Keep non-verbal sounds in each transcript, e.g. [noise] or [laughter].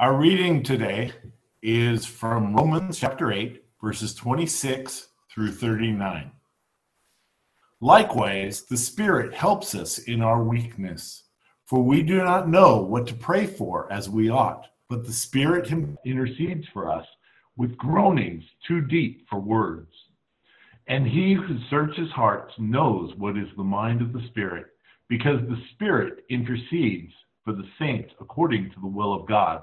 Our reading today is from Romans chapter 8, verses 26 through 39. Likewise, the Spirit helps us in our weakness, for we do not know what to pray for as we ought, but the Spirit intercedes for us with groanings too deep for words. And he who searches hearts knows what is the mind of the Spirit, because the Spirit intercedes for the saints according to the will of God.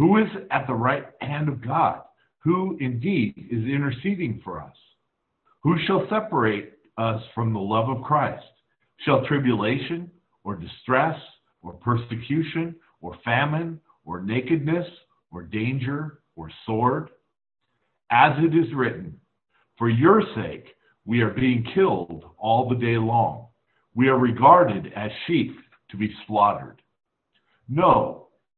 who is at the right hand of God, who indeed is interceding for us. Who shall separate us from the love of Christ? Shall tribulation or distress or persecution or famine or nakedness or danger or sword? As it is written, For your sake we are being killed all the day long. We are regarded as sheep to be slaughtered. No,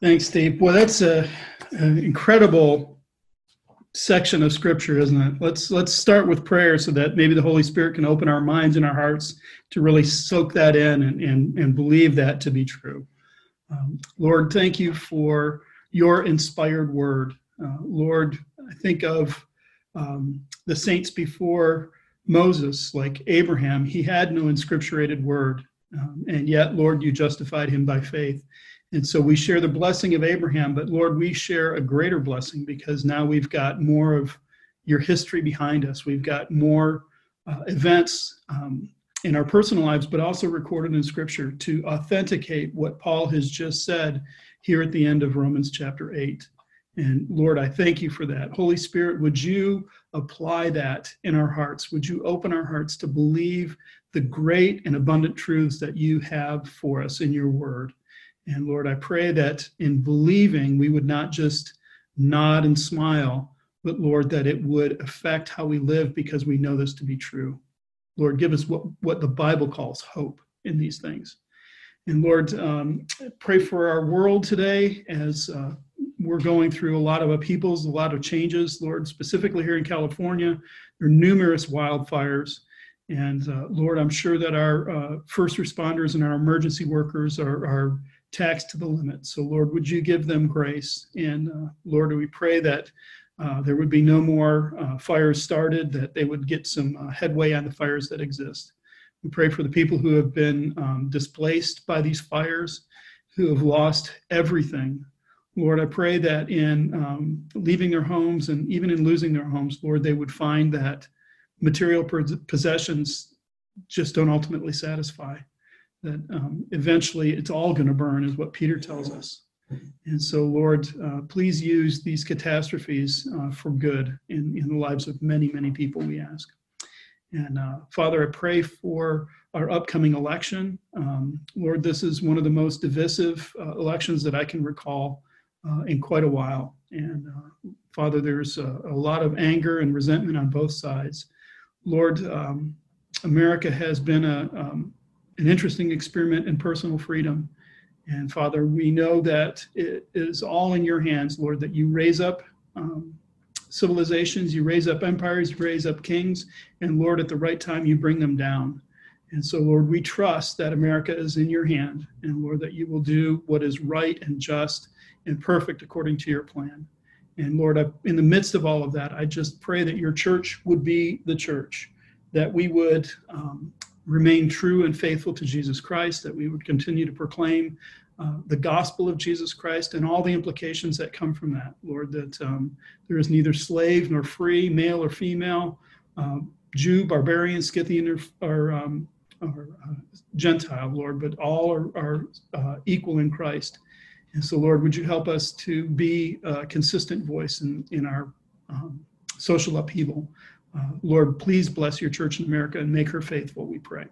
Thanks, Steve. Well, that's a, an incredible section of scripture, isn't it? Let's let's start with prayer so that maybe the Holy Spirit can open our minds and our hearts to really soak that in and and, and believe that to be true. Um, Lord, thank you for your inspired word. Uh, Lord, I think of um, the saints before Moses, like Abraham. He had no inscripturated word, um, and yet, Lord, you justified him by faith. And so we share the blessing of Abraham, but Lord, we share a greater blessing because now we've got more of your history behind us. We've got more uh, events um, in our personal lives, but also recorded in Scripture to authenticate what Paul has just said here at the end of Romans chapter 8. And Lord, I thank you for that. Holy Spirit, would you apply that in our hearts? Would you open our hearts to believe the great and abundant truths that you have for us in your word? And Lord, I pray that in believing, we would not just nod and smile, but Lord, that it would affect how we live because we know this to be true. Lord, give us what, what the Bible calls hope in these things. And Lord, um, pray for our world today as uh, we're going through a lot of upheavals, a lot of changes. Lord, specifically here in California, there are numerous wildfires. And uh, Lord, I'm sure that our uh, first responders and our emergency workers are, are taxed to the limit. So, Lord, would you give them grace? And uh, Lord, we pray that uh, there would be no more uh, fires started, that they would get some uh, headway on the fires that exist. We pray for the people who have been um, displaced by these fires, who have lost everything. Lord, I pray that in um, leaving their homes and even in losing their homes, Lord, they would find that material possessions just don't ultimately satisfy that um, eventually it's all going to burn, is what Peter tells us. And so, Lord, uh, please use these catastrophes uh, for good in, in the lives of many, many people, we ask. And uh, Father, I pray for our upcoming election. Um, Lord, this is one of the most divisive uh, elections that I can recall uh, in quite a while. And uh, Father, there's a, a, lot of anger and resentment on both sides. Lord, um, America has been a, um, an interesting experiment in personal freedom. And Father, we know that it is all in your hands, Lord, that you raise up um, civilizations, you raise up empires, you raise up kings, and Lord, at the right time, you bring them down. And so, Lord, we trust that America is in your hand, and Lord, that you will do what is right and just and perfect according to your plan. And Lord, I, in the midst of all of that, I just pray that your church would be the church, that we would um, remain true and faithful to Jesus Christ, that we would continue to proclaim uh, the gospel of Jesus Christ and all the implications that come from that, Lord, that um, there is neither slave nor free, male or female, uh, Jew, barbarian, Scythian, or, or, um, or uh, Gentile, Lord, but all are, are uh, equal in Christ. And so, Lord, would you help us to be a consistent voice in, in our um, social upheaval? Uh, Lord, please bless your church in America and make her faithful, we pray.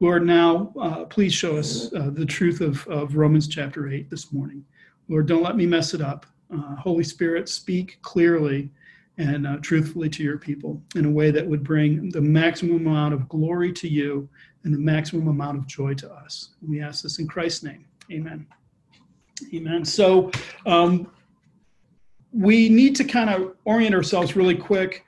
Lord, now uh, please show us uh, the truth of, of Romans chapter 8 this morning. Lord, don't let me mess it up. Uh, Holy Spirit, speak clearly and uh, truthfully to your people in a way that would bring the maximum amount of glory to you and the maximum amount of joy to us. We ask this in Christ's name. Amen. Amen. So um, we need to kind of orient ourselves really quick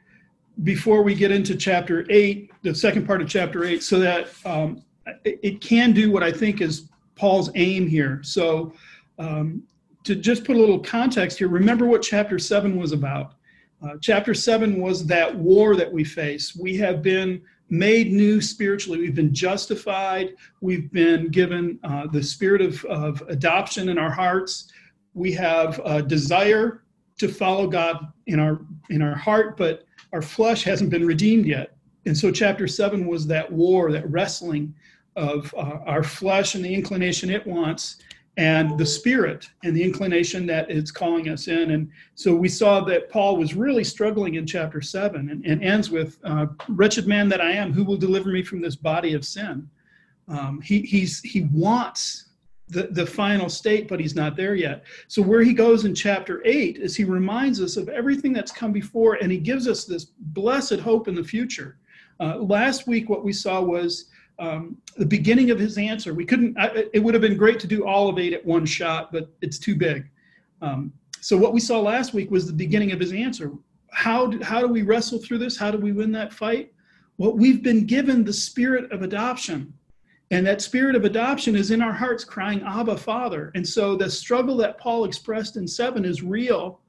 before we get into chapter 8, the second part of chapter 8, so that um, it, can do what I think is Paul's aim here. So, um, to just put a little context here, remember what chapter 7 was about. Uh, chapter 7 was that war that we face. We have been made new spiritually. We've been justified. We've been given uh, the spirit of, of adoption in our hearts. We have a desire to follow God in our in our heart, but our flesh hasn't been redeemed yet. And so, chapter seven was that war, that wrestling of uh, our flesh and the inclination it wants, and the spirit and the inclination that it's calling us in. And so, we saw that Paul was really struggling in chapter seven and, and ends with, uh, Wretched man that I am, who will deliver me from this body of sin? Um, he, he's, he wants the, the final state, but he's not there yet. So, where he goes in chapter 8 is he reminds us of everything that's come before and he gives us this blessed hope in the future. Uh, last week, what we saw was um, the beginning of his answer. We couldn't, I, it would have been great to do all of 8 at one shot, but it's too big. Um, so, what we saw last week was the beginning of his answer. How do, how do we wrestle through this? How do we win that fight? Well, we've been given the spirit of adoption and that spirit of adoption is in our hearts crying, Abba, Father. And so the struggle that Paul expressed in seven is real.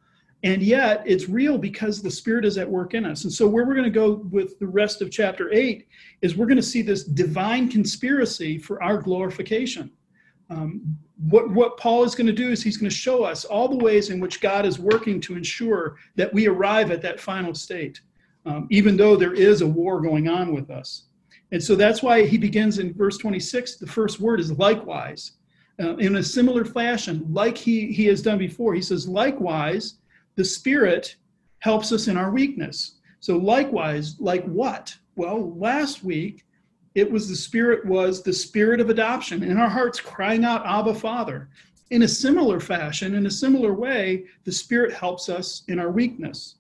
And yet it's real because the Spirit is at work in us. And so, where we're going to go with the rest of chapter eight is we're going to see this divine conspiracy for our glorification. Um, what, what Paul is going to do is he's going to show us all the ways in which God is working to ensure that we arrive at that final state, um, even though there is a war going on with us. And so that's why he begins in verse 26. The first word is likewise. Uh, in a similar fashion, like he, he has done before, he says, likewise, the Spirit helps us in our weakness. So, likewise, like what? Well, last week, it was the Spirit was the Spirit of adoption in our hearts crying out, Abba, Father. In a similar fashion, in a similar way, the Spirit helps us in our weakness.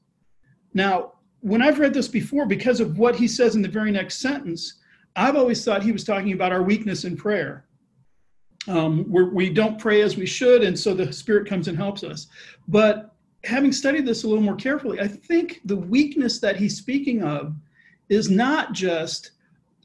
Now, when I've read this before, because of what he says in the very next sentence, I've always thought he was talking about our weakness in prayer. Um, we're, we do not pray as we should, and so the Spirit comes and helps us. But having studied this a little more carefully, I think the weakness that he's speaking of is not just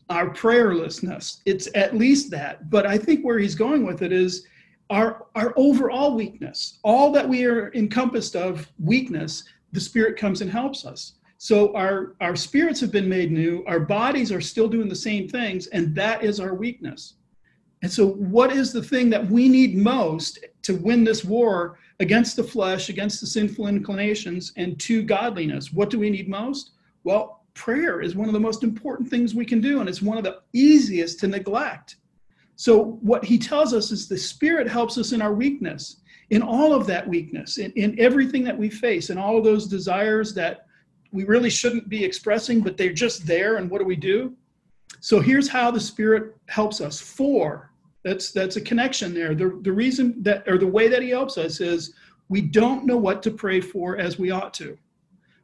our prayerlessness. It's at least that. But I think where he's going with it is our, our overall weakness. All that we are encompassed of weakness, the Spirit comes and helps us. So our, our spirits have been made new, our bodies are still doing the same things, and that is our weakness. And so, what is the thing that we need most to win this war against the flesh, against the sinful inclinations, and to godliness? What do we need most? Well, prayer is one of the most important things we can do, and it's one of the easiest to neglect. So, what he tells us is the Spirit helps us in our weakness, in all of that weakness, in, in everything that we face, in all of those desires that we really shouldn't be expressing, but they're just there. And what do we do? So here's how the Spirit helps us. For that's that's a connection there. The the reason that or the way that He helps us is we don't know what to pray for as we ought to.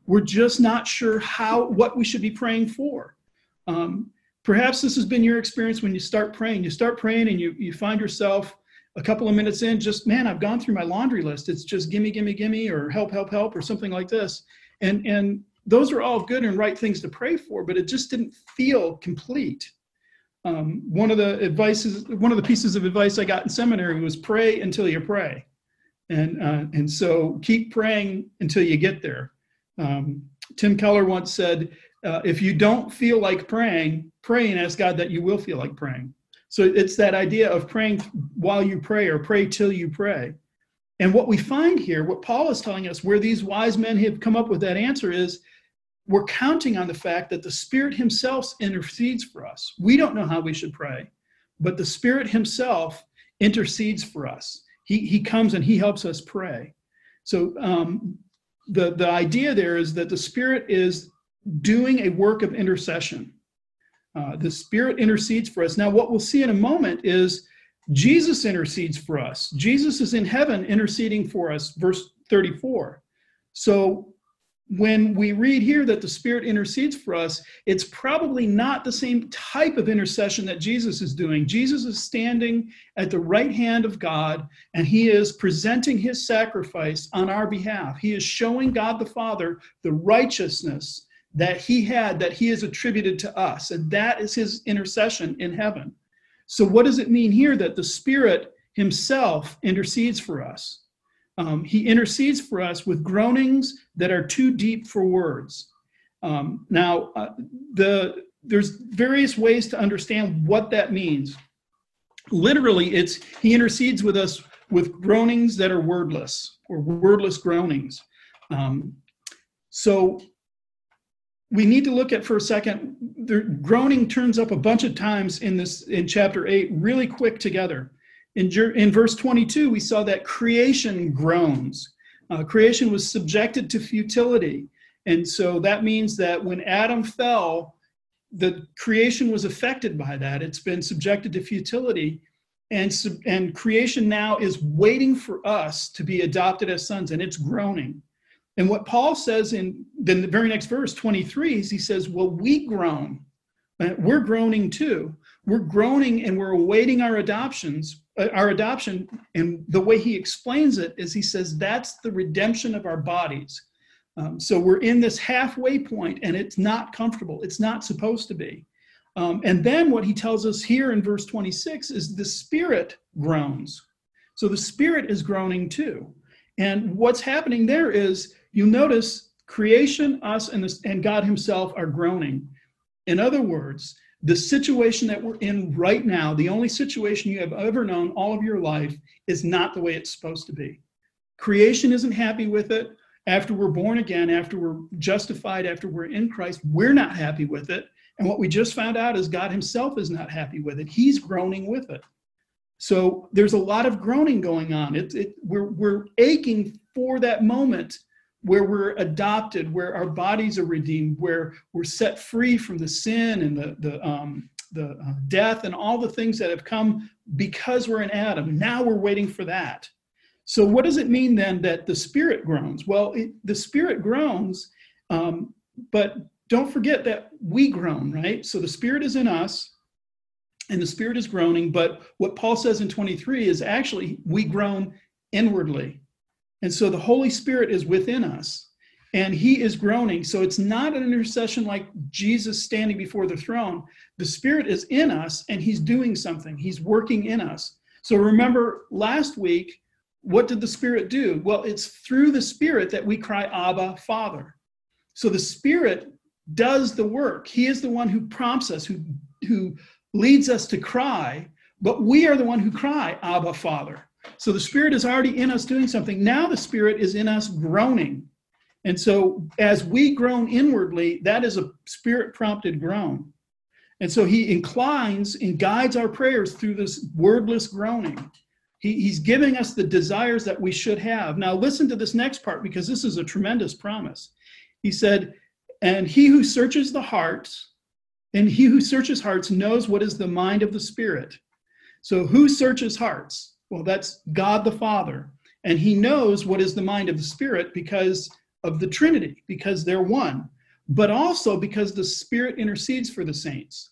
We're just not sure how what we should be praying for. Um, perhaps this has been your experience when you start praying. You start praying and you you find yourself a couple of minutes in, just man, I've gone through my laundry list. It's just gimme, gimme, gimme, or help, help, help, or something like this. And and those are all good and right things to pray for, but it just didn't feel complete. Um, one of the advices, one of the pieces of advice I got in seminary was pray until you pray, and uh, and so keep praying until you get there. Um, Tim Keller once said, uh, "If you don't feel like praying, pray and ask God that you will feel like praying." So it's that idea of praying while you pray or pray till you pray. And what we find here, what Paul is telling us, where these wise men have come up with that answer is we're counting on the fact that the Spirit Himself intercedes for us. We don't know how we should pray, but the Spirit Himself intercedes for us. He, he comes and He helps us pray. So um, the, the idea there is that the Spirit is doing a work of intercession. Uh, the Spirit intercedes for us. Now, what we'll see in a moment is Jesus intercedes for us. Jesus is in heaven interceding for us, verse 34. So when we read here that the Spirit intercedes for us, it's probably not the same type of intercession that Jesus is doing. Jesus is standing at the right hand of God and he is presenting his sacrifice on our behalf. He is showing God the Father the righteousness that he had, that he has attributed to us. And that is his intercession in heaven. So, what does it mean here that the Spirit himself intercedes for us? Um, he intercedes for us with groanings that are too deep for words. Um, now, uh, the, there's various ways to understand what that means. Literally, it's he intercedes with us with groanings that are wordless or wordless groanings. Um, so we need to look at for a second. The groaning turns up a bunch of times in this in chapter eight, really quick together. In, in verse 22, we saw that creation groans. Uh, creation was subjected to futility. And so that means that when Adam fell, the creation was affected by that. It's been subjected to futility. And, and creation now is waiting for us to be adopted as sons, and it's groaning. And what Paul says in the very next verse, 23, is he says, Well, we groan. Uh, we're groaning too. We're groaning and we're awaiting our adoptions, our adoption. And the way he explains it is he says that's the redemption of our bodies. Um, so we're in this halfway point and it's not comfortable. It's not supposed to be. Um, and then what he tells us here in verse 26 is the spirit groans. So the spirit is groaning too. And what's happening there is you notice creation, us, and, this, and God Himself are groaning. In other words, the situation that we're in right now, the only situation you have ever known all of your life, is not the way it's supposed to be. Creation isn't happy with it. After we're born again, after we're justified, after we're in Christ, we're not happy with it. And what we just found out is God Himself is not happy with it. He's groaning with it. So there's a lot of groaning going on. It, it, we're, we're aching for that moment where we're adopted, where our bodies are redeemed, where we're set free from the sin and the, the, um, the uh, death and all the things that have come because we're in Adam. Now we're waiting for that. So, what does it mean then that the Spirit groans? Well, it, the Spirit groans, um, but don't forget that we groan, right? So, the Spirit is in us and the Spirit is groaning. But what Paul says in 23 is actually we groan inwardly. And so the Holy Spirit is within us and he is groaning. So it's not an intercession like Jesus standing before the throne. The Spirit is in us and he's doing something, he's working in us. So remember last week, what did the Spirit do? Well, it's through the Spirit that we cry, Abba, Father. So the Spirit does the work. He is the one who prompts us, who, who leads us to cry, but we are the one who cry, Abba, Father. So the Spirit is already in us doing something. Now the Spirit is in us groaning. And so as we groan inwardly, that is a Spirit prompted groan. And so he inclines and guides our prayers through this wordless groaning. He, he's giving us the desires that we should have. Now, listen to this next part because this is a tremendous promise. He said, And he who searches the hearts, and he who searches hearts knows what is the mind of the Spirit. So, who searches hearts? Well, that's God the Father. And he knows what is the mind of the Spirit because of the Trinity, because they're one, but also because the Spirit intercedes for the saints.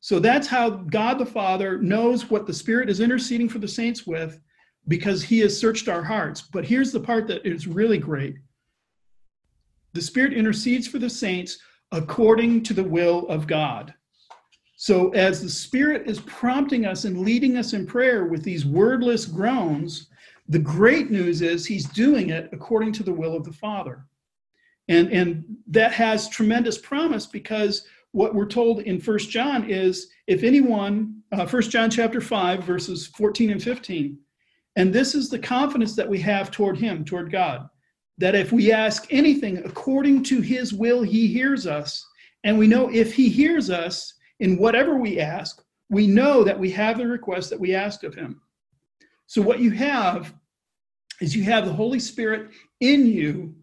So that's how God the Father knows what the Spirit is interceding for the saints with because he has searched our hearts. But here's the part that is really great the Spirit intercedes for the saints according to the will of God. So, as the Spirit is prompting us and leading us in prayer with these wordless groans, the great news is He's doing it according to the will of the Father. And, and that has tremendous promise because what we're told in First John is if anyone, uh, First John chapter 5, verses 14 and 15, and this is the confidence that we have toward Him, toward God, that if we ask anything according to His will, He hears us. And we know if He hears us in whatever we ask, we know that we have the request that we asked of Him. So, what you have is you have the Holy Spirit in you,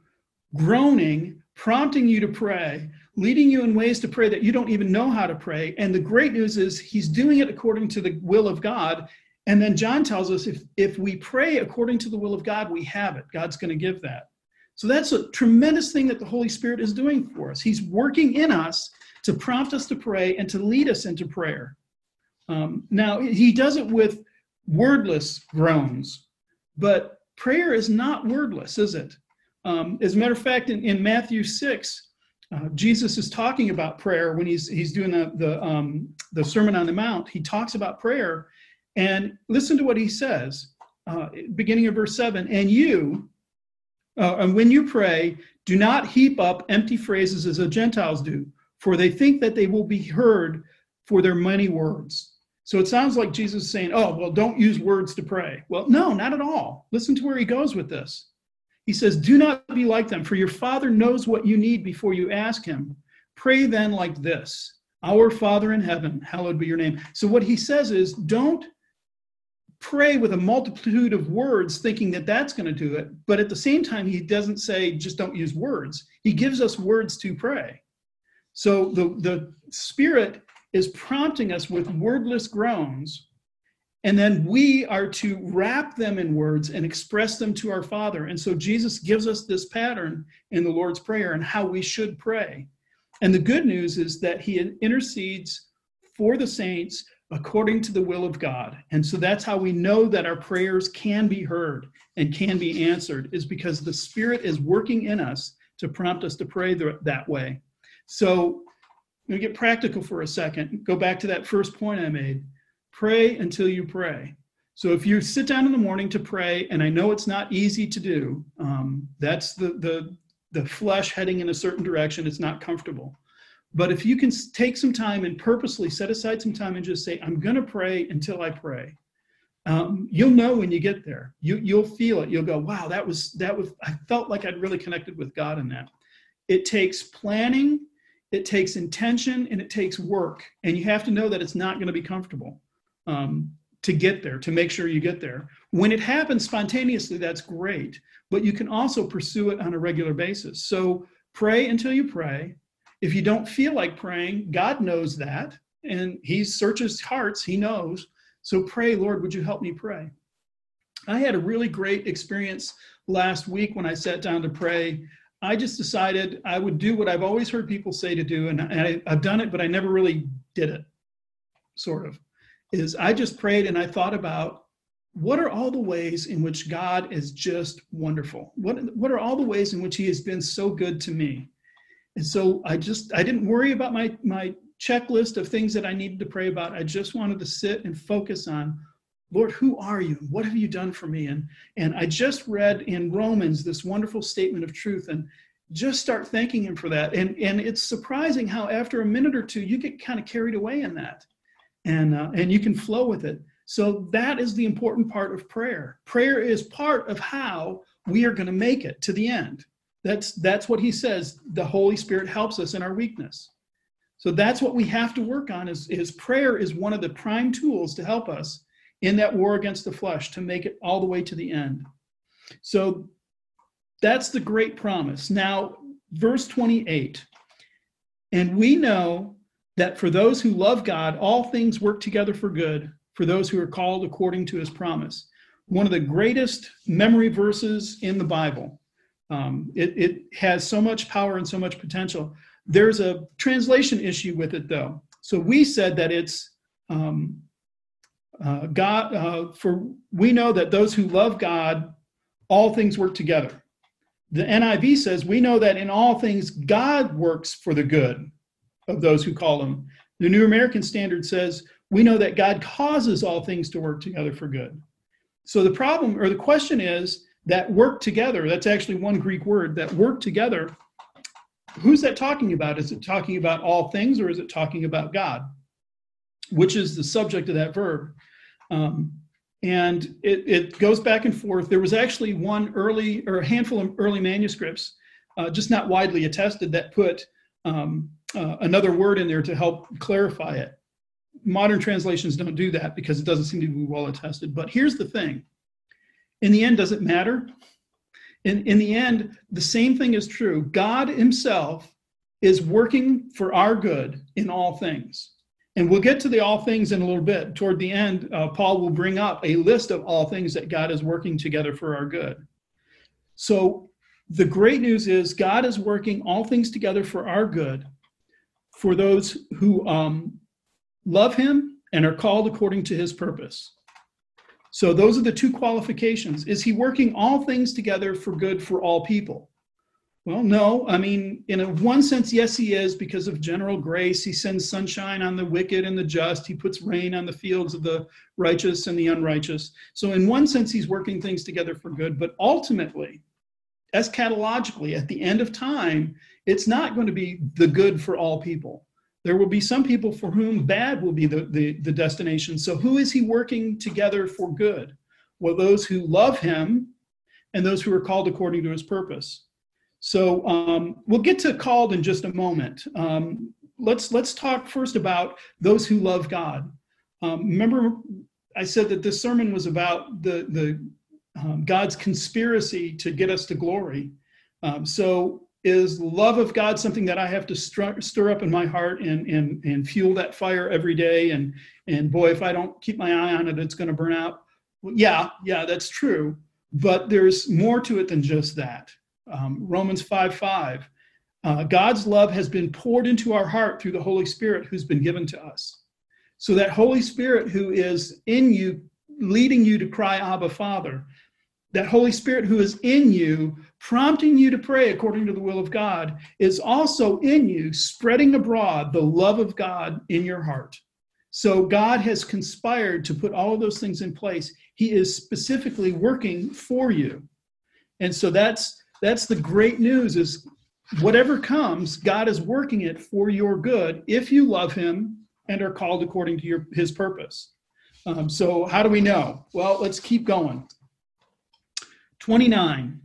groaning, prompting you to pray, leading you in ways to pray that you don't even know how to pray. And the great news is He's doing it according to the will of God. And then John tells us if, if we pray according to the will of God, we have it. God's going to give that. So that's a tremendous thing that the Holy Spirit is doing for us. He's working in us to prompt us to pray and to lead us into prayer. Um, now, he does it with wordless groans, but prayer is not wordless, is it? Um, as a matter of fact, in, in Matthew 6, uh, Jesus is talking about prayer when he's, he's doing the, the, um, the Sermon on the Mount. He talks about prayer, and listen to what he says, uh, beginning of verse 7 And you, uh, and when you pray, do not heap up empty phrases as the Gentiles do, for they think that they will be heard for their many words. So it sounds like Jesus is saying, oh, well, don't use words to pray. Well, no, not at all. Listen to where he goes with this. He says, Do not be like them, for your Father knows what you need before you ask him. Pray then like this Our Father in heaven, hallowed be your name. So what he says is, don't pray with a multitude of words thinking that that's going to do it. But at the same time, he doesn't say just don't use words. He gives us words to pray. So the, the Spirit is prompting us with wordless groans. And then we are to wrap them in words and express them to our Father. And so Jesus gives us this pattern in the Lord's Prayer and how we should pray. And the good news is that He intercedes for the saints according to the will of God. And so that's how we know that our prayers can be heard and can be answered, is because the Spirit is working in us to prompt us to pray that way. So, me get practical for a second. Go back to that first point I made. Pray until you pray. So if you sit down in the morning to pray, and I know it's not easy to do, um, that's the the the flesh heading in a certain direction. It's not comfortable. But if you can take some time and purposely set aside some time and just say, I'm going to pray until I pray, um, you'll know when you get there. You, you'll feel it. You'll go, wow, that was, that was, I felt like I'd really connected with God in that. It takes planning, it takes intention, and it takes work. And you have to know that it's not going to be comfortable um, to get there, to make sure you get there. When it happens spontaneously, that's great. But you can also pursue it on a regular basis. So pray until you pray if you don't feel like praying, God knows that, and He searches hearts, He knows. So pray, Lord, would you help me pray? I had a really great experience last week when I sat down to pray. I just decided I would do what I've always heard people say to do, and I, have done it, but I never really did it, sort of. Is I just prayed and I thought about what are all the ways in which God is just wonderful? What, what are all the ways in which He has been so good to me? And so I just I didn't worry about my my checklist of things that I needed to pray about. I just wanted to sit and focus on Lord, who are you? What have you done for me? And and I just read in Romans this wonderful statement of truth and just start thanking him for that. And and it's surprising how after a minute or two you get kind of carried away in that. And uh, and you can flow with it. So that is the important part of prayer. Prayer is part of how we are going to make it to the end. That's that's what he says. The Holy Spirit helps us in our weakness. So that's what we have to work on is, is prayer is one of the prime tools to help us in that war against the flesh to make it all the way to the end. So that's the great promise. Now, verse 28. And we know that for those who love God, all things work together for good, for those who are called according to his promise. One of the greatest memory verses in the Bible. Um, it, it has so much power and so much potential. There's a translation issue with it, though. So we said that it's um, uh, God, uh, for we know that those who love God, all things work together. The NIV says, we know that in all things God works for the good of those who call him. The New American Standard says, we know that God causes all things to work together for good. So the problem or the question is that work together, that's actually one Greek word, that work together, who's that talking about? Is it talking about all things or is it talking about God? Which is the subject of that verb. Um, and it, it, goes back and forth. There was actually one early or a handful of early manuscripts, uh, just not widely attested, that put um, uh, another word in there to help clarify it. Modern translations don't do that because it doesn't seem to be well attested. But here's the thing in the end, does it matter? In, in the end, the same thing is true. God Himself is working for our good in all things. And we'll get to the all things in a little bit. Toward the end, uh, Paul will bring up a list of all things that God is working together for our good. So the great news is God is working all things together for our good for those who um, love Him and are called according to His purpose. So those are the two qualifications. Is He working all things together for good for all people? Well, no. I mean, in a one sense, yes, he is because of general grace. He sends sunshine on the wicked and the just. He puts rain on the fields of the righteous and the unrighteous. So, in one sense, he's working things together for good. But ultimately, eschatologically, at the end of time, it's not going to be the good for all people. There will be some people for whom bad will be the, the, the destination. So, who is he working together for good? Well, those who love him and those who are called according to his purpose. So um, we'll get to called in just a moment. Um, let's let's talk first about those who love God. Um, remember, I said that this sermon was about the the um, God's conspiracy to get us to glory. Um, so is love of God something that I have to stir, stir up in my heart and, and and fuel that fire every day? And and boy, if I don't keep my eye on it, it's going to burn out. Well, yeah, yeah, that's true. But there's more to it than just that um, Romans 5 5. Uh, God's love has been poured into our heart through the Holy Spirit who's been given to us. So that Holy Spirit who is in you, leading you to cry, Abba, Father, that Holy Spirit who is in you, prompting you to pray according to the will of God, is also in you, spreading abroad the love of God in your heart. So God has conspired to put all of those things in place. He is specifically working for you. And so that's that's the great news is whatever comes, God is working it for your good if you love him and are called according to your, his purpose. Um, so, how do we know? Well, let's keep going. 29.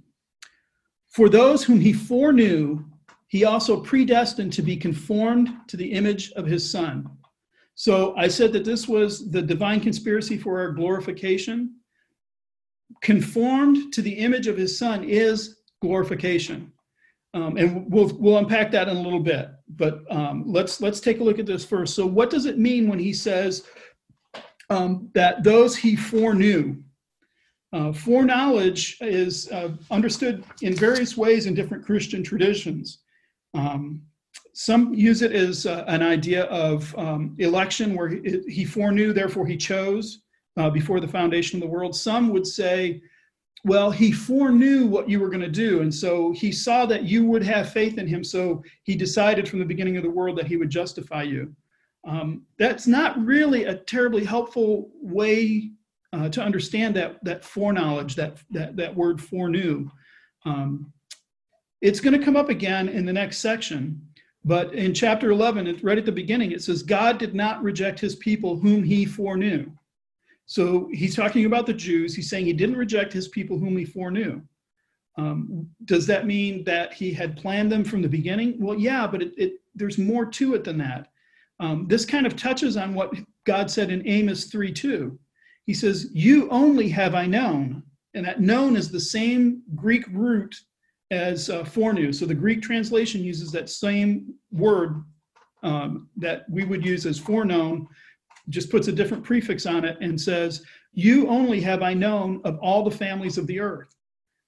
For those whom he foreknew, he also predestined to be conformed to the image of his son. So, I said that this was the divine conspiracy for our glorification. Conformed to the image of his son is glorification. Um, and we'll we'll unpack that in a little bit. But um, let's let's take a look at this first. So, what does it mean when he says um, that those he foreknew? Uh, foreknowledge is uh, understood in various ways in different Christian traditions. Um, some use it as uh, an idea of um, election, where he, he, foreknew, therefore he chose uh, before the foundation of the world. Some would say well, he foreknew what you were going to do. And so he saw that you would have faith in him. So he decided from the beginning of the world that he would justify you. Um, that's not really a terribly helpful way uh, to understand that, that foreknowledge, that, that, that word foreknew. Um, it's going to come up again in the next section. But in chapter 11, right at the beginning, it says, God did not reject his people whom he foreknew. So he's talking about the Jews. He's saying he didn't reject his people whom he foreknew. Um, does that mean that he had planned them from the beginning? Well, yeah, but it, it, there's more to it than that. Um, this kind of touches on what God said in Amos 3 2. He says, You only have I known. And that known is the same Greek root as uh, foreknew. So the Greek translation uses that same word um, that we would use as foreknown just puts a different prefix on it and says, You only have I known of all the families of the earth.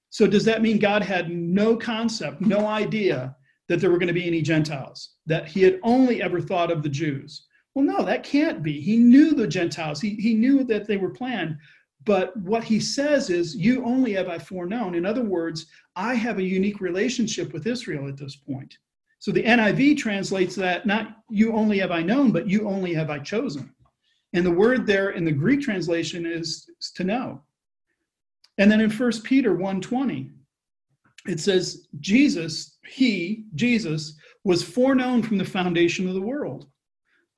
So, does that mean God had no concept, no idea that there were going to be any Gentiles? That he had only ever thought of the Jews? Well, no, that can't be. He knew the Gentiles, he, he knew that they were planned. But what he says is, You only have I foreknown. In other words, I have a unique relationship with Israel at this point. So the NIV translates that not you only have I known, but you only have I chosen. And the word there in the Greek translation is, to know. And then in 1 Peter 1:20, it says, Jesus, he, Jesus, was foreknown from the foundation of the world.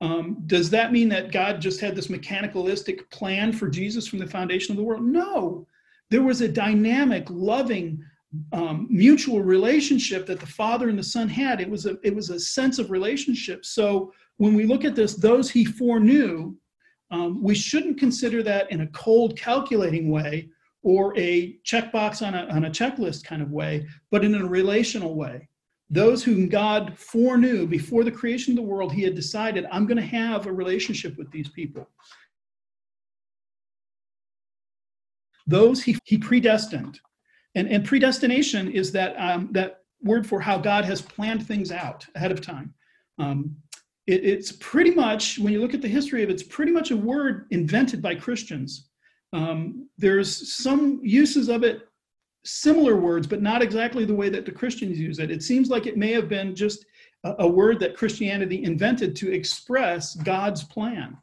Um, does that mean that God just had this mechanicalistic plan for Jesus from the foundation of the world? No. There was a dynamic, loving, um, mutual relationship that the Father and the Son had. It was a it was a sense of relationship. So when we look at this, those he foreknew, um, we shouldn't consider that in a cold, calculating way or a checkbox on a, on a checklist kind of way, but in a relational way. Those whom God foreknew before the creation of the world, He had decided, I'm going to have a relationship with these people. Those He, he predestined. And, and predestination is that, um, that word for how God has planned things out ahead of time. Um, it, it's pretty much, when you look at the history of it, it's pretty much a word invented by Christians. Um, there's some uses of it similar words, but not exactly the way that the Christians use it. It seems like it may have been just a, a word that Christianity invented to express God's plan.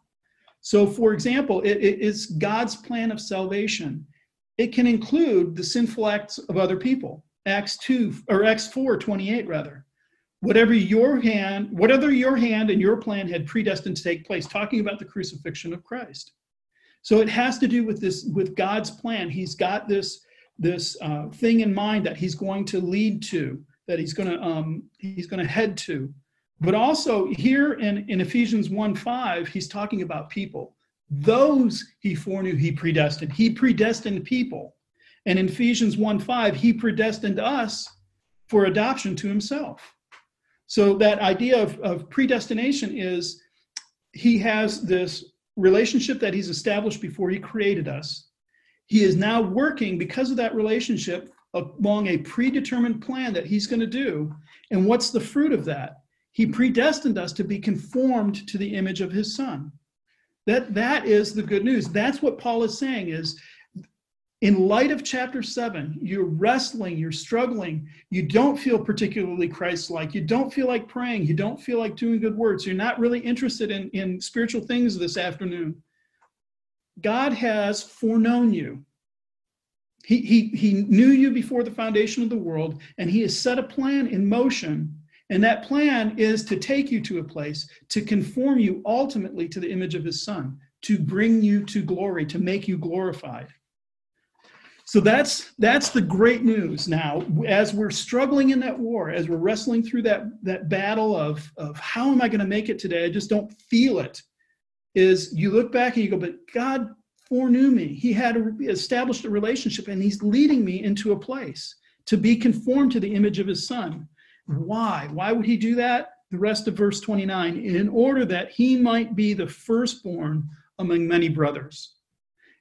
So, for example, it, it is God's plan of salvation. It can include the sinful acts of other people. Acts 2 or Acts 4 28 rather. Whatever your hand, whatever your hand and your plan had predestined to take place, talking about the crucifixion of Christ. So it has to do with this, with God's plan. He's got this this uh, thing in mind that he's going to lead to, that he's going to um, he's going to head to. But also here in, in Ephesians 1 5, he's talking about people. Those he foreknew, he predestined. He predestined people. And in Ephesians 1 5, he predestined us for adoption to himself. So that idea of, of predestination is he has this relationship that he's established before he created us he is now working because of that relationship along a predetermined plan that he's going to do. And what's the fruit of that? He predestined us to be conformed to the image of his son. That, that is the good news. That's what Paul is saying is in light of chapter 7 you're wrestling you're struggling you don't feel particularly christ-like you don't feel like praying you don't feel like doing good works you're not really interested in, in spiritual things this afternoon God has foreknown you. He, he, he knew you before the foundation of the world, and he has set a plan in motion. And that plan is to take you to a place to conform you ultimately to the image of his son, to bring you to glory, to make you glorified. So that's that's the great news now. As we're struggling in that war, as we're wrestling through that, that battle of, of how am I going to make it today? I just don't feel it is you look back and you go, but God foreknew me. He had established a relationship and he's leading me into a place to be conformed to the image of his son. Why? Why would he do that? The rest of verse 29 in order that he might be the firstborn among many brothers.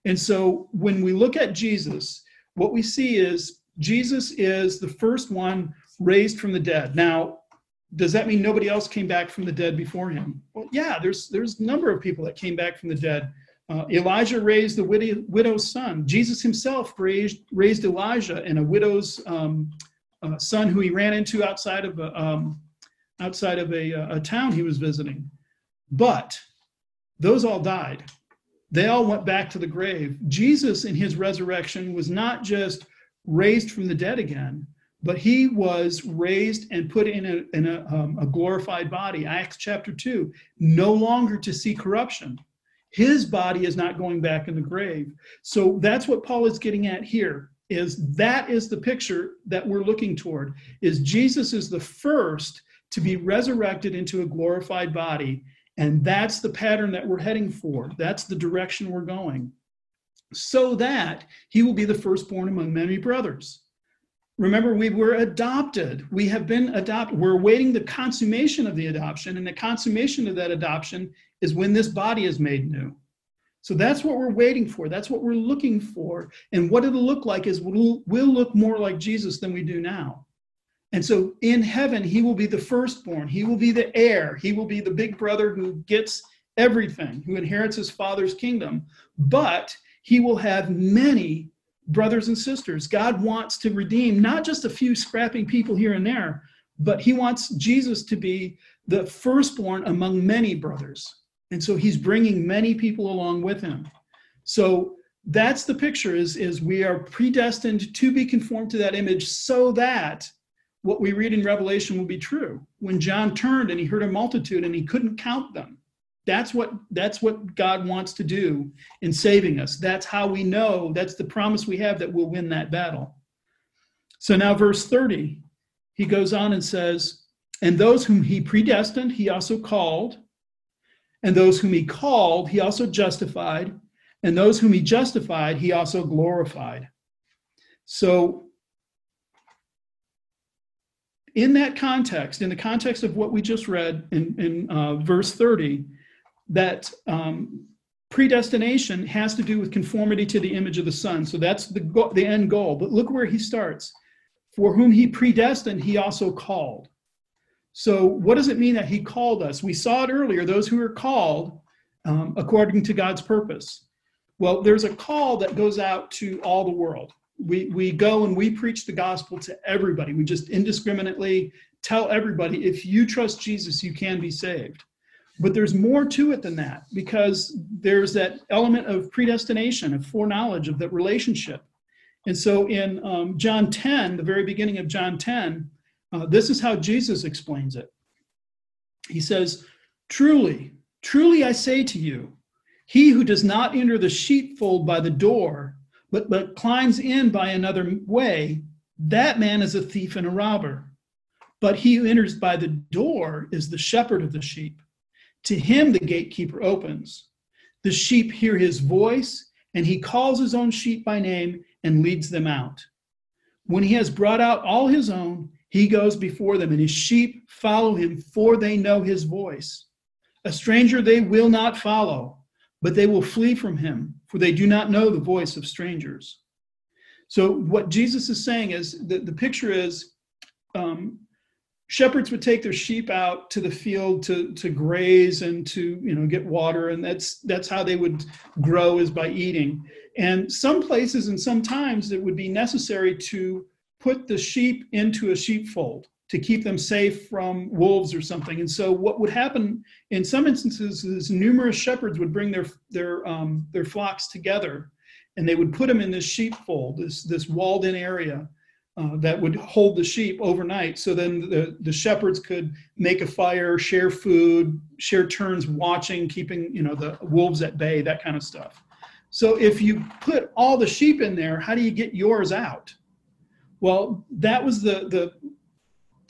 And so when we look at Jesus, what we see is Jesus is the first one raised from the dead. Now, does that mean nobody else came back from the dead before him? Well, yeah, there's there's a number of people that came back from the dead. Uh, Elijah raised the widow, widow's son. Jesus himself raised raised Elijah and a widow's um, uh, son who he ran into outside of a um, outside of a, a town he was visiting. But those all died. They all went back to the grave. Jesus, in his resurrection, was not just raised from the dead again, but he was raised and put in a, in a, um, a glorified body. Acts chapter 2 no longer to see corruption. His body is not going back in the grave. So that's what paul is getting at here is that is the picture that we're looking toward is jesus is the first to be resurrected into a glorified body and that's the pattern that we're heading for that's the direction we're going so that he will be the firstborn among many brothers Remember, we were adopted. We have been adopted. We're awaiting the consummation of the adoption, and the consummation of that adoption is when this body is made new. So that's what we're waiting for. That's what we're looking for. And what it'll look like is we'll, we'll look more like Jesus than we do now. And so in heaven, he will be the firstborn. He will be the heir. He will be the big brother who gets everything, who inherits his father's kingdom, but he will have many brothers and sisters. God wants to redeem not just a few scrapping people here and there, but he wants Jesus to be the firstborn among many brothers. And so he's bringing many people along with him. So that's the picture is, is we are predestined to be conformed to that image so that what we read in Revelation will be true. When John turned and he heard a multitude and he couldn't count them, that's what that's what God wants to do in saving us. That's how we know, that's the promise we have that we'll win that battle. So now verse 30, he goes on and says, "And those whom he predestined, he also called, and those whom he called, he also justified, and those whom he justified, he also glorified." So in that context, in the context of what we just read in, in uh, verse 30, that um, predestination has to do with conformity to the image of the Son. So that's the, go- the end goal. But look where he starts. For whom he predestined, he also called. So, what does it mean that he called us? We saw it earlier those who are called um, according to God's purpose. Well, there's a call that goes out to all the world we we go and we preach the gospel to everybody. We just indiscriminately tell everybody if you trust jesus you can be saved. But there's more to it than that because there's that element of predestination of foreknowledge of that relationship. And so in um, john 10 the very beginning of john 10 uh, this is how jesus explains it. He says truly truly i say to you he who does not enter the sheepfold by the door but, but climbs in by another way, that man is a thief and a robber. But he who enters by the door is the shepherd of the sheep. To him the gatekeeper opens. The sheep hear his voice, and he calls his own sheep by name and leads them out. When he has brought out all his own, he goes before them, and his sheep follow him, for they know his voice. A stranger they will not follow, but they will flee from him, for they do not know the voice of strangers. So, what Jesus is saying is that the picture is um, shepherds would take their sheep out to the field to, to graze and to you know get water, and that's that's how they would grow is by eating. And some places and sometimes it would be necessary to put the sheep into a sheepfold to keep them safe from wolves or something. And so, what would happen in some instances is numerous shepherds would bring their their um, their flocks together, and they would put them in this sheepfold, this this walled in area uh, that would hold the sheep overnight. So then the the shepherds could make a fire, share food, share turns watching, keeping you know the wolves at bay, that kind of stuff. So if you put all the sheep in there, how do you get yours out? Well, that was the the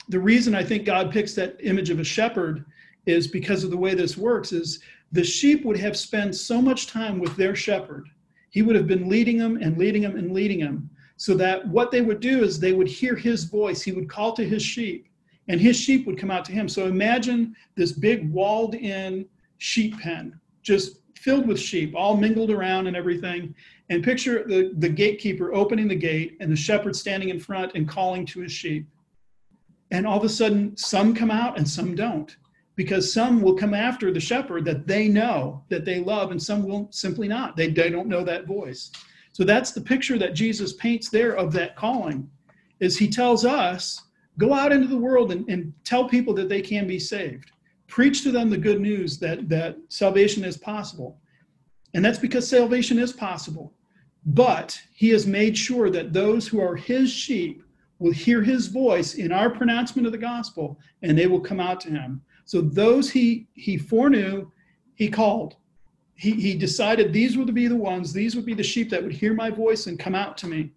the reason I think God picks that image of a shepherd is because of the way this works is the sheep would have spent so much time with their shepherd. He would have been leading them and leading them and leading them so that what they would do is they would hear his voice. He would call to his sheep and his sheep would come out to him. So imagine this big walled in sheep pen, just filled with sheep, all mingled around and everything. And picture the, the gatekeeper opening the gate and the shepherd standing in front and calling to his sheep and all of a sudden some come out and some don't because some will come after the shepherd that they know that they love and some will simply not. They, they don't know that voice. So that's the picture that jesus paints there of that calling is he tells us go out into the world and, and tell people that they can be saved. Preach to them the good news that that salvation is possible. And that's because salvation is possible. But he has made sure that those who are his sheep will hear his voice in our pronouncement of the gospel and they will come out to him. So those he he foreknew he called. He, he decided these would be the ones these would be the sheep that would hear my voice and come out to me.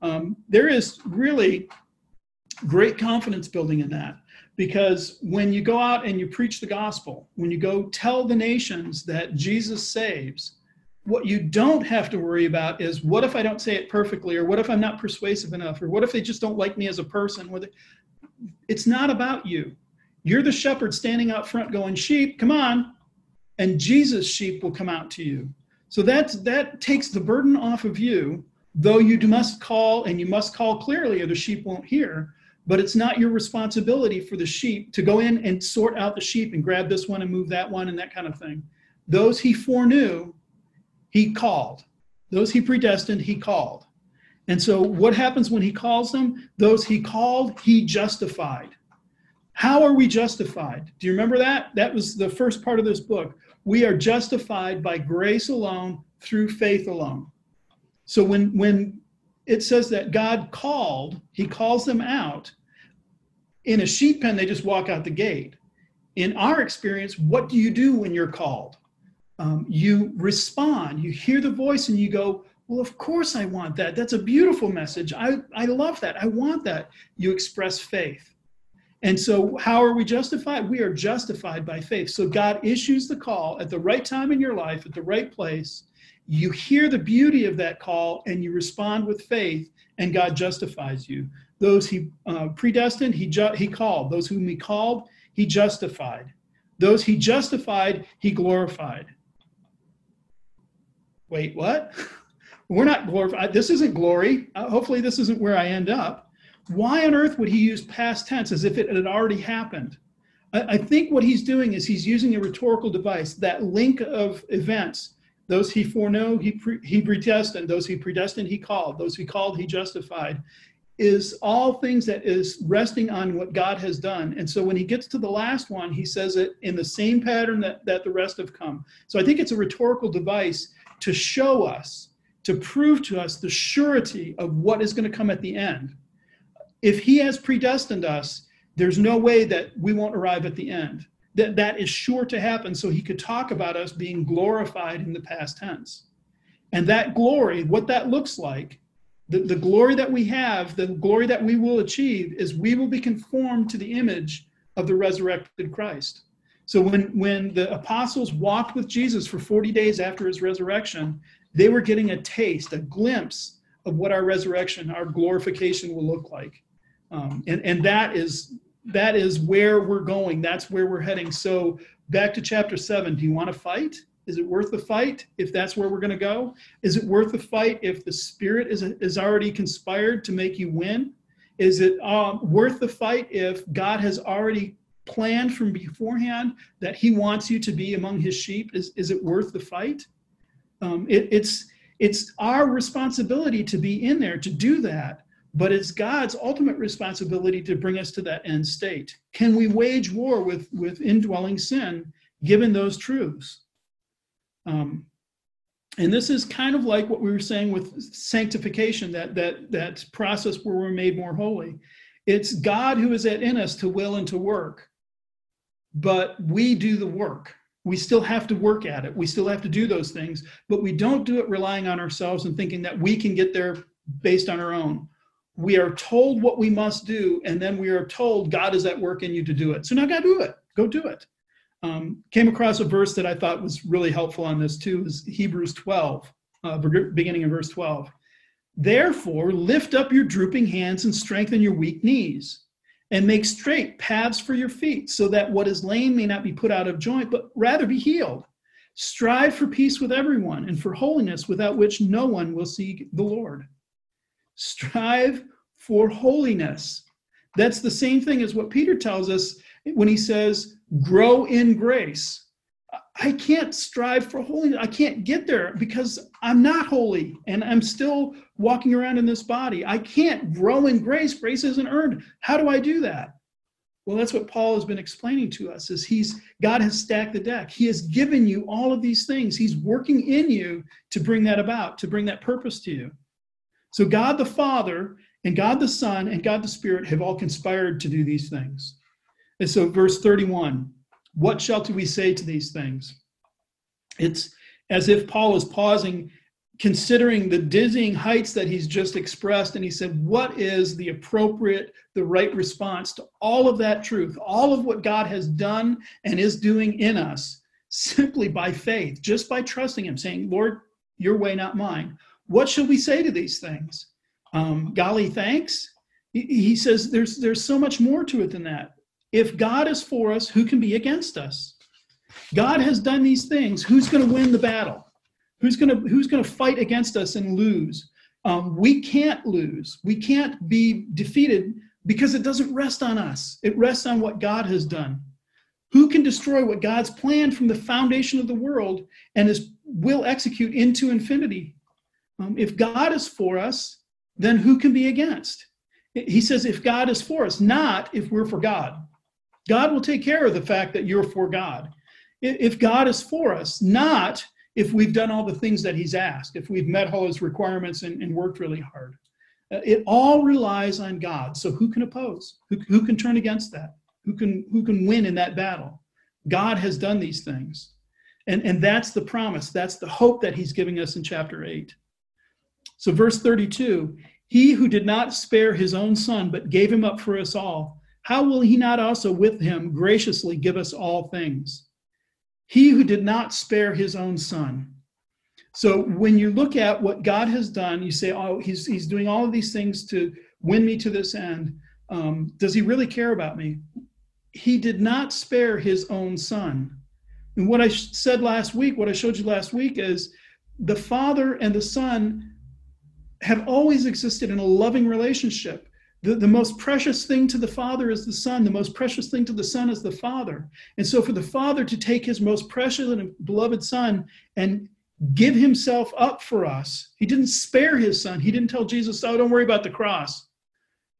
Um, there is really great confidence building in that because when you go out and you preach the gospel when you go tell the nations that jesus saves what you don't have to worry about is what if I don't say it perfectly, or what if I'm not persuasive enough, or what if they just don't like me as a person? It's not about you. You're the shepherd standing out front going, Sheep, come on. And Jesus' sheep will come out to you. So that's, that takes the burden off of you, though you must call and you must call clearly or the sheep won't hear. But it's not your responsibility for the sheep to go in and sort out the sheep and grab this one and move that one and that kind of thing those he foreknew, he called. Those he predestined, he called. And so, what happens when he calls them? Those he called, he justified. How are we justified? Do you remember that? That was the first part of this book. We are justified by grace alone through faith alone. So when when it says that God called, he calls them out. In a sheep pen, they just walk out the gate. In our experience, what do you do when you're called? Um, you respond, you hear the voice, and you go, Well, of course I want that. That's a beautiful message. I, I love that. I want that. You express faith. And so, how are we justified? We are justified by faith. So, God issues the call at the right time in your life, at the right place. You hear the beauty of that call and you respond with faith, and God justifies you. Those he uh, predestined, he, ju- he called. Those whom he called, he justified. Those he justified, he glorified wait, what? [laughs] We're not glorified. This isn't glory. Uh, hopefully, this isn't where I end up. Why on earth would he use past tense as if it had already happened? I, I think what he's doing is he's using a rhetorical device, that link of events. Those he foreknow, he, pre, he predestined. Those he predestined, he called. Those he called, he justified is all things that is resting on what God has done. And so when he gets to the last one, he says it in the same pattern that, that the rest have come. So I think it's a rhetorical device to show us, to prove to us the surety of what is going to come at the end. If he has predestined us, there's no way that we won't arrive at the end. That that is sure to happen so he could talk about us being glorified in the past tense. And that glory, what that looks like, the, the glory that we have, the glory that we will achieve is we will be conformed to the image of the resurrected Christ. So when, when the apostles walked with Jesus for 40 days after his resurrection, they were getting a taste, a glimpse of what our resurrection, our glorification will look like. Um, and, and that is that is where we're going. That's where we're heading. So back to chapter seven. Do you want to fight? Is it worth the fight if that's where we're going to go? Is it worth the fight if the Spirit is, is already conspired to make you win? Is it um, worth the fight if God has already planned from beforehand that he wants you to be among his sheep? Is, is it worth the fight? Um, it, it's it's our responsibility to be in there to do that but it's god's ultimate responsibility to bring us to that end state. Can we wage war with with indwelling sin given those truths? Um, and this is kind of like what we were saying with sanctification that that that process where we're made more holy. It's god who is at in us to will and to work but we do the work. We still have to work at it. We still have to do those things, but we don't do it relying on ourselves and thinking that we can get there based on our own. We are told what we must do, and then we are told God is at work in you to do it. So now go do it. Go do it. Um, came across a verse that I thought was really helpful on this too. Is Hebrews 12, uh, beginning in verse 12. Therefore, lift up your drooping hands and strengthen your weak knees and make straight paths for your feet, so that what is lame may not be put out of joint, but rather be healed. Strive for peace with everyone and for holiness, without which no one will see the Lord. Strive for holiness. That's the same thing as what Peter tells us when he says, grow in grace. I can't strive for holiness. I can't get there because I'm not holy and I'm still walking around in this body. I can't grow in grace. Grace isn't earned. How do I do that? Well, that's what Paul has been explaining to us is he's God has stacked the deck. He has given you all of these things. He's working in you to bring that about, to bring that purpose to you. So God the Father and God the Son and God the Spirit have all conspired to do these things. And so verse 31 what shall we say to these things? It's as if Paul is pausing, considering the dizzying heights that he's just expressed, and he said, What is the appropriate, the right response to all of that truth, all of what God has done and is doing in us, simply by faith, just by trusting Him, saying, Lord, your way, not mine. What shall we say to these things? Um, golly, thanks. He says there's there's so much more to it than that. If God is for us, who can be against us? God has done these things. Who's going to win the battle? Who's going to who's going to fight against us and lose? Um, we can't lose. We can't be defeated because it doesn't rest on us. It rests on what God has done. Who can destroy what God's planned from the foundation of the world and is will execute into infinity? Um, if God is for us, then who can be against? He says, if God is for us, not if we're for God. God will take care of the fact that you're for God. If God is for us, not if we've done all the things that He's asked, if we've met all His requirements and, and worked really hard. Uh, it all relies on God. So who can oppose? Who, who can turn against that? Who can who can win in that battle? God has done these things. And, and that's the promise. That's the hope that he's giving us in chapter 8. So, verse 32 He who did not spare his own son, but gave him up for us all, how will he not also with him graciously give us all things? He who did not spare his own son. So, when you look at what God has done, you say, Oh, he's, he's doing all of these things to win me to this end. Um, does he really care about me? He did not spare his own son. And what I said last week, what I showed you last week is the Father and the Son have always existed in a loving relationship. The, the most precious thing to the Father is the Son. The most precious thing to the Son is the Father. And so, for the Father to take his most precious and beloved Son and give himself up for us, he didn't spare his Son. He didn't tell Jesus, Oh, don't worry about the cross.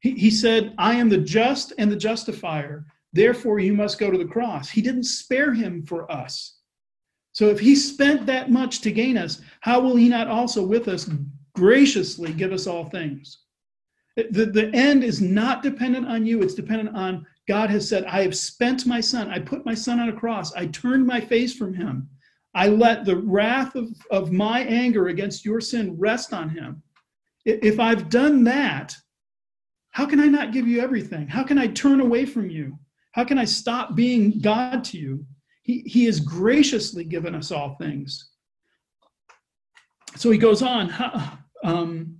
He, he said, I am the just and the justifier. Therefore, you must go to the cross. He didn't spare him for us. So, if he spent that much to gain us, how will he not also with us graciously give us all things? The, the end is not dependent on you, it's dependent on God has said, I have spent my son. I put my son on a cross. I turned my face from him. I let the wrath of, of my anger against your sin rest on him. If I've done that, how can I not give you everything? How can I turn away from you? How can I stop being God to you? He, he has graciously given us all things. So he goes on. Um,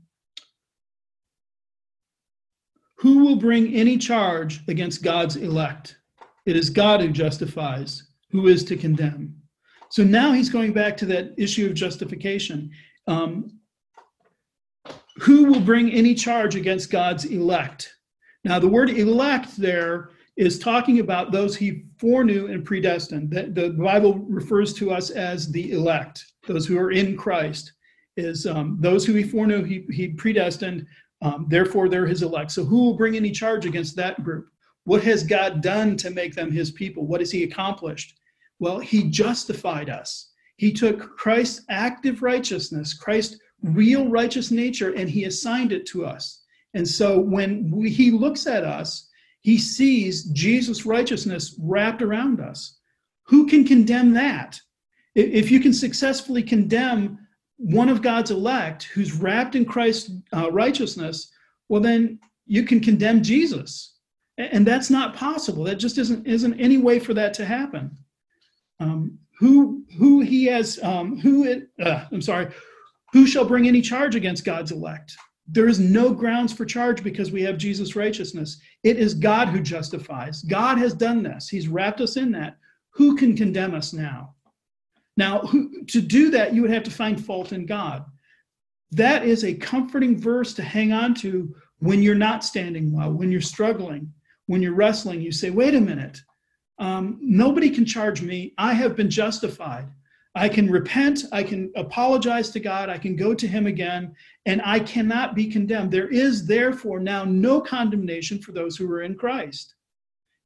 who will bring any charge against God's elect? It is God who justifies. Who is to condemn? So now he's going back to that issue of justification. Um, who will bring any charge against God's elect? Now, the word elect there is talking about those he foreknew and predestined. The, the Bible refers to us as the elect, those who are in Christ. Is um, those who he foreknew, he, he predestined, um, therefore they're his elect. So who will bring any charge against that group? What has God done to make them his people? What has he accomplished? Well, he justified us. He took Christ's active righteousness, Christ's real righteous nature, and he assigned it to us. And so when we, he looks at us, he sees Jesus' righteousness wrapped around us. Who can condemn that? If you can successfully condemn one of God's elect who's wrapped in Christ's uh, righteousness, well, then you can condemn Jesus. And that's not possible. That just isn't, isn't any way for that to happen. Um, who, who he has, um, who, it, uh, I'm sorry, who shall bring any charge against God's elect? There is no grounds for charge because we have Jesus' righteousness. It is God who justifies. God has done this, He's wrapped us in that. Who can condemn us now? Now, to do that, you would have to find fault in God. That is a comforting verse to hang on to when you're not standing well, when you're struggling, when you're wrestling. You say, wait a minute, um, nobody can charge me. I have been justified. I can repent, I can apologize to God, I can go to Him again, and I cannot be condemned. There is therefore now no condemnation for those who are in Christ.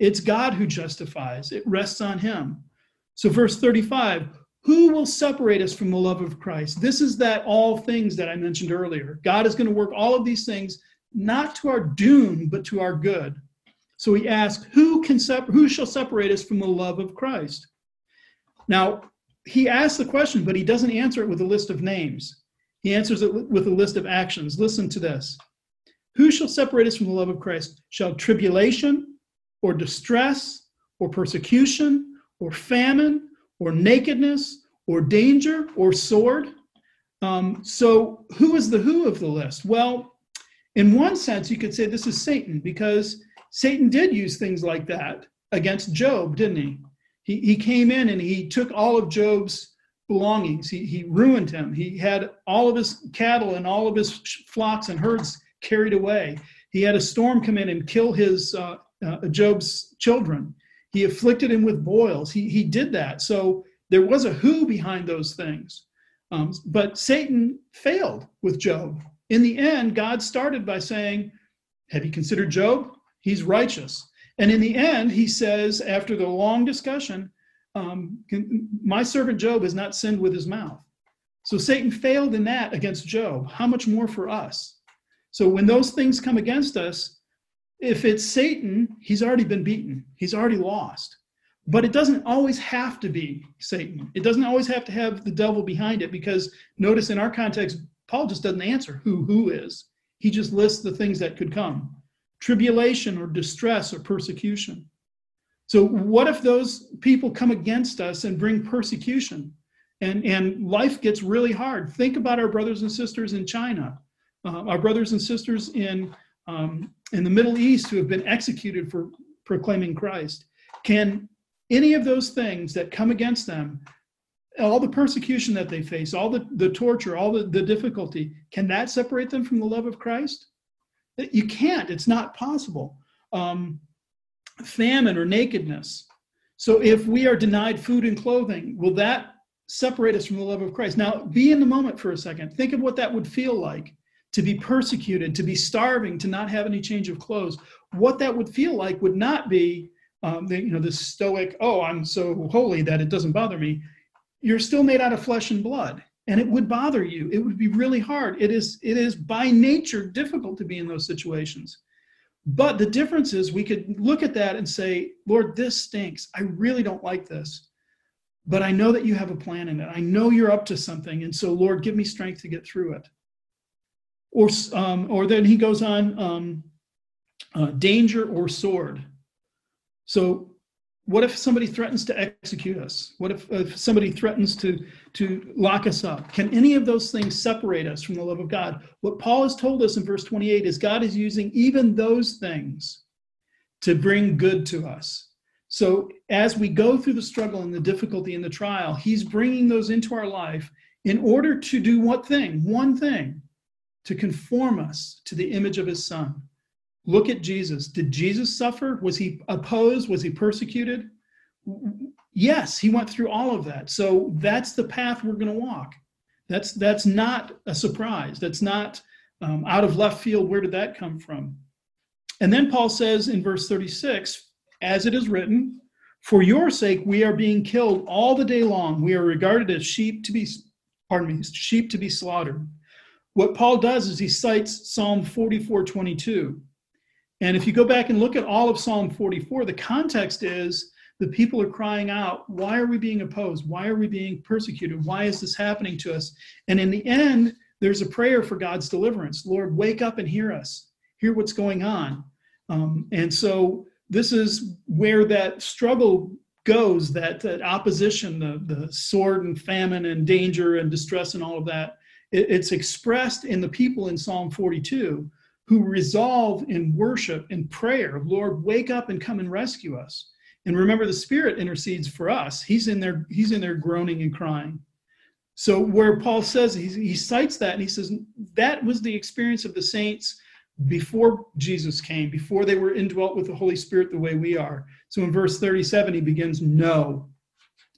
It's God who justifies, it rests on Him. So, verse 35 who will separate us from the love of Christ? This is that all things that I mentioned earlier. God is going to work all of these things not to our doom, but to our good. So he asks, who can sep- who shall separate us from the love of Christ? Now, he asks the question, but he doesn't answer it with a list of names. He answers it with a list of actions. Listen to this Who shall separate us from the love of Christ? Shall tribulation, or distress, or persecution, or famine, or nakedness, or danger, or sword? Um, so, who is the who of the list? Well, in one sense, you could say this is Satan because Satan did use things like that against Job, didn't he? He, he came in and he took all of Job's belongings. He, he ruined him. He had all of his cattle and all of his flocks and herds carried away. He had a storm come in and kill his uh, uh, Job's children. He afflicted him with boils. He, he did that. So there was a who behind those things. Um, but Satan failed with Job. In the end, God started by saying, Have you considered Job? He's righteous. And in the end, he says, after the long discussion, um, My servant Job has not sinned with his mouth. So Satan failed in that against Job. How much more for us? So when those things come against us, if it's Satan, he's already been beaten, he's already lost. But it doesn't always have to be Satan. It doesn't always have to have the devil behind it because notice in our context, Paul just doesn't answer who who is. He just lists the things that could come tribulation or distress or persecution. So, what if those people come against us and bring persecution? And, and life gets really hard. Think about our brothers and sisters in China, uh, our brothers and sisters in, um, in the Middle East who have been executed for proclaiming Christ. Can any of those things that come against them, all the persecution that they face, all the, the torture, all the, the difficulty, can that separate them from the love of Christ? You can't, it's not possible. Um, famine or nakedness. So if we are denied food and clothing, will that separate us from the love of Christ? Now, be in the moment for a second. Think of what that would feel like to be persecuted, to be starving, to not have any change of clothes. What that would feel like would not be um, the, you know, this stoic, oh, I'm so holy that it doesn't bother me. You're still made out of flesh and blood, and it would bother you. It would be really hard. It is, it is by nature difficult to be in those situations. But the difference is we could look at that and say, Lord, this stinks. I really don't like this. But I know that you have a plan in it. I know you're up to something. And so, Lord, give me strength to get through it. Or, um, or then he goes on um, uh, danger or sword. So, what if somebody threatens to execute us? What if, if somebody threatens to, to lock us up? Can any of those things separate us from the love of God? What Paul has told us in verse 28 is God is using even those things to bring good to us. So as we go through the struggle and the difficulty and the trial, he's bringing those into our life in order to do what thing? One thing to conform us to the image of his son. Look at Jesus. Did Jesus suffer? Was he opposed? Was he persecuted? Yes, he went through all of that. So that's the path we're going to walk. That's that's not a surprise. That's not um, out of left field. Where did that come from? And then Paul says in verse 36, as it is written, for your sake we are being killed all the day long. We are regarded as sheep to be, pardon me, sheep to be slaughtered. What Paul does is he cites Psalm 44, 22. And if you go back and look at all of Psalm 44, the context is the people are crying out, Why are we being opposed? Why are we being persecuted? Why is this happening to us? And in the end, there's a prayer for God's deliverance. Lord, wake up and hear us, hear what's going on. Um, and so this is where that struggle goes that, that opposition, the, the sword and famine and danger and distress and all of that. It, it's expressed in the people in Psalm 42 who resolve in worship and prayer, Lord, wake up and come and rescue us. And remember, the Spirit intercedes for us. He's in there, he's in there groaning and crying. So where Paul says he, he cites that and he says that was the experience of the saints before Jesus came, before they were indwelt with the Holy Spirit the way we are. So in verse 37, he begins, No.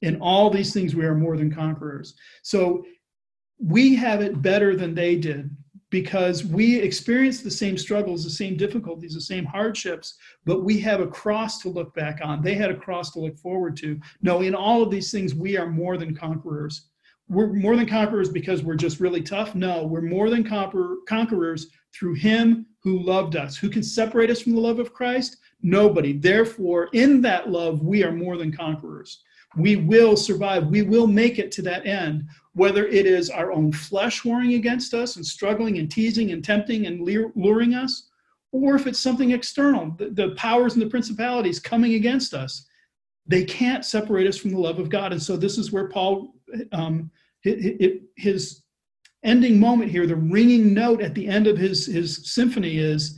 In all these things, we are more than conquerors. So we have it better than they did because we experience the same struggles, the same difficulties, the same hardships, but we have a cross to look back on. They had a cross to look forward to. No, in all of these things, we are more than conquerors. We're more than conquerors because we're just really tough. No, we're more than conquerors through Him who loved us. Who can separate us from the love of Christ? Nobody. Therefore, in that love, we are more than conquerors. We will survive. We will make it to that end whether it is our own flesh warring against us and struggling and teasing and tempting and luring us, or if it's something external, the, the powers and the principalities coming against us, they can't separate us from the love of God. And so this is where Paul, um, his ending moment here, the ringing note at the end of his, his symphony is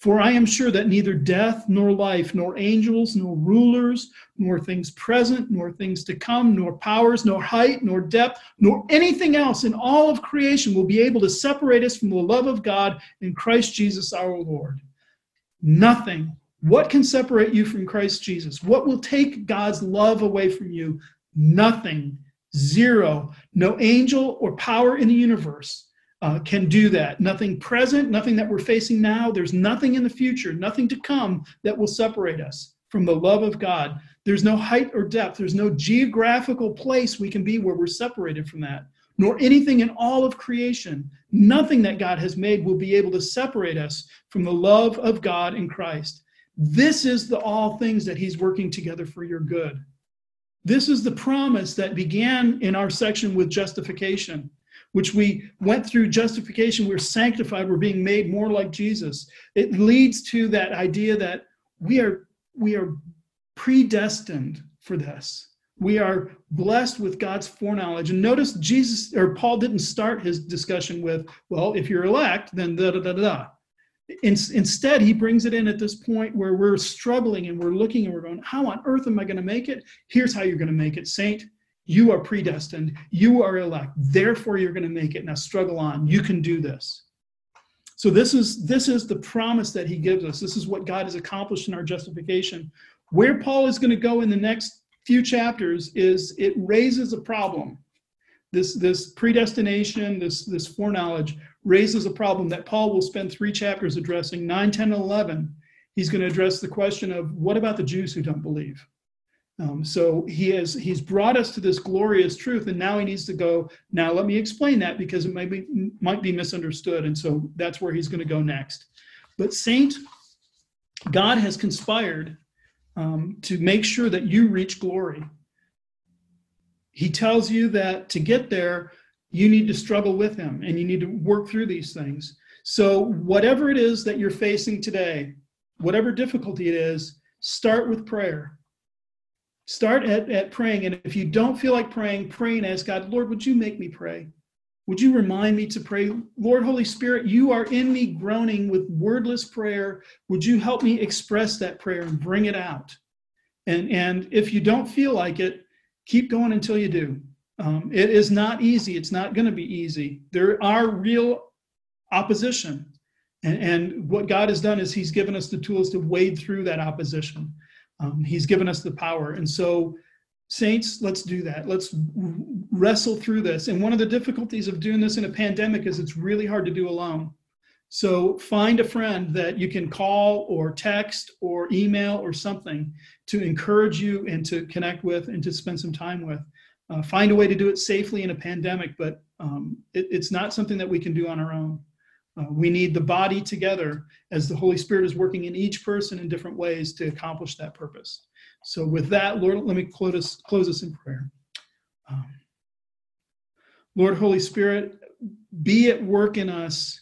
for I am sure that neither death, nor life, nor angels, nor rulers, nor things present, nor things to come, nor powers, nor height, nor depth, nor anything else in all of creation will be able to separate us from the love of God in Christ Jesus our Lord. Nothing What can separate you from Christ Jesus? What will take God's love away from you? Nothing. Zero. No angel or power in the universe uh, can do that. Nothing present, nothing that we're facing now. There's nothing in the future, nothing to come that will separate us from the love of God. There's no height or depth. There's no geographical place we can be where we're separated from that, nor anything in all of creation. Nothing that God has made will be able to separate us from the love of God in Christ. This is the all things that He's working together for your good. This is the promise that began in our section with justification, which we went through justification. We're sanctified, we're being made more like Jesus. It leads to that idea that we are we are predestined for this. We are blessed with God's foreknowledge. And notice Jesus or Paul didn't start his discussion with, well, if you're elect, then da da da da. In, instead, he brings it in at this point where we're struggling and we're looking and we're going, How on earth am I going to make it? Here's how you're going to make it, Saint. You are predestined. You are elect. Therefore, you're going to make it. Now struggle on. You can do this. So this is this is the promise that he gives us. This is what God has accomplished in our justification. Where Paul is going to go in the next few chapters is it raises a problem. This this predestination, this this foreknowledge raises a problem that Paul will spend three chapters addressing 9, 10, and 11. He's going to address the question of what about the Jews who don't believe? Um, so he has he's brought us to this glorious truth, and now he needs to go. Now let me explain that because it might be might be misunderstood, and so that's where he's going to go next. But Saint, God has conspired um, to make sure that you reach glory. He tells you that to get there, you need to struggle with Him, and you need to work through these things. So whatever it is that you're facing today, whatever difficulty it is, start with prayer Start at, at praying. And if you don't feel like praying, pray and ask God, Lord, would you make me pray? Would you remind me to pray? Lord, Holy Spirit, you are in me groaning with wordless prayer. Would you help me express that prayer and bring it out? And, and if you don't feel like it, keep going until you do. Um, it is not easy. It's not going to be easy. There are real opposition. And, and what God has done is He's given us the tools to wade through that opposition. Um, he's given us the power. And so, saints, let's do that. Let's wrestle through this. And one of the difficulties of doing this in a pandemic is it's really hard to do alone. So find a friend that you can call or text or email or something to encourage you and to connect with and to spend some time with. Uh, find a way to do it safely in a pandemic, but um, it, it's not something that we can do on our own. Uh, we need the body together as the Holy Spirit is working in each person in different ways to accomplish that purpose. So, with that, Lord, let me close us, close us in prayer. Um, Lord, Holy Spirit, be at work in us,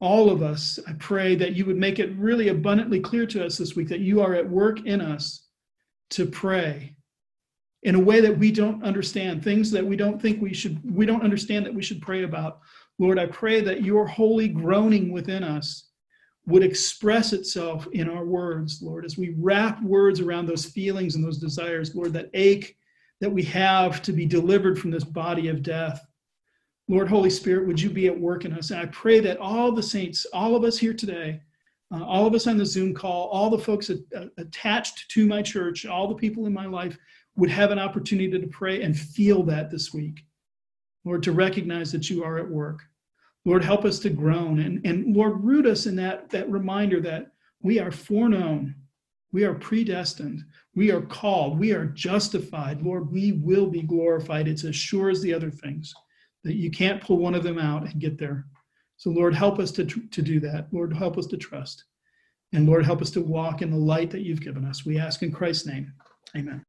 all of us. I pray that you would make it really abundantly clear to us this week that you are at work in us to pray in a way that we don't understand, things that we don't think we should, we don't understand that we should pray about. Lord, I pray that your holy groaning within us would express itself in our words, Lord, as we wrap words around those feelings and those desires, Lord, that ache that we have to be delivered from this body of death. Lord, Holy Spirit, would you be at work in us? And I pray that all the saints, all of us here today, uh, all of us on the Zoom call, all the folks attached to my church, all the people in my life would have an opportunity to pray and feel that this week. Lord, to recognize that you are at work. Lord, help us to groan. And, and Lord, root us in that, that reminder that we are foreknown, we are predestined, we are called, we are justified. Lord, we will be glorified. It's as sure as the other things that you can't pull one of them out and get there. So, Lord, help us to, to do that. Lord, help us to trust. And Lord, help us to walk in the light that you've given us. We ask in Christ's name. Amen.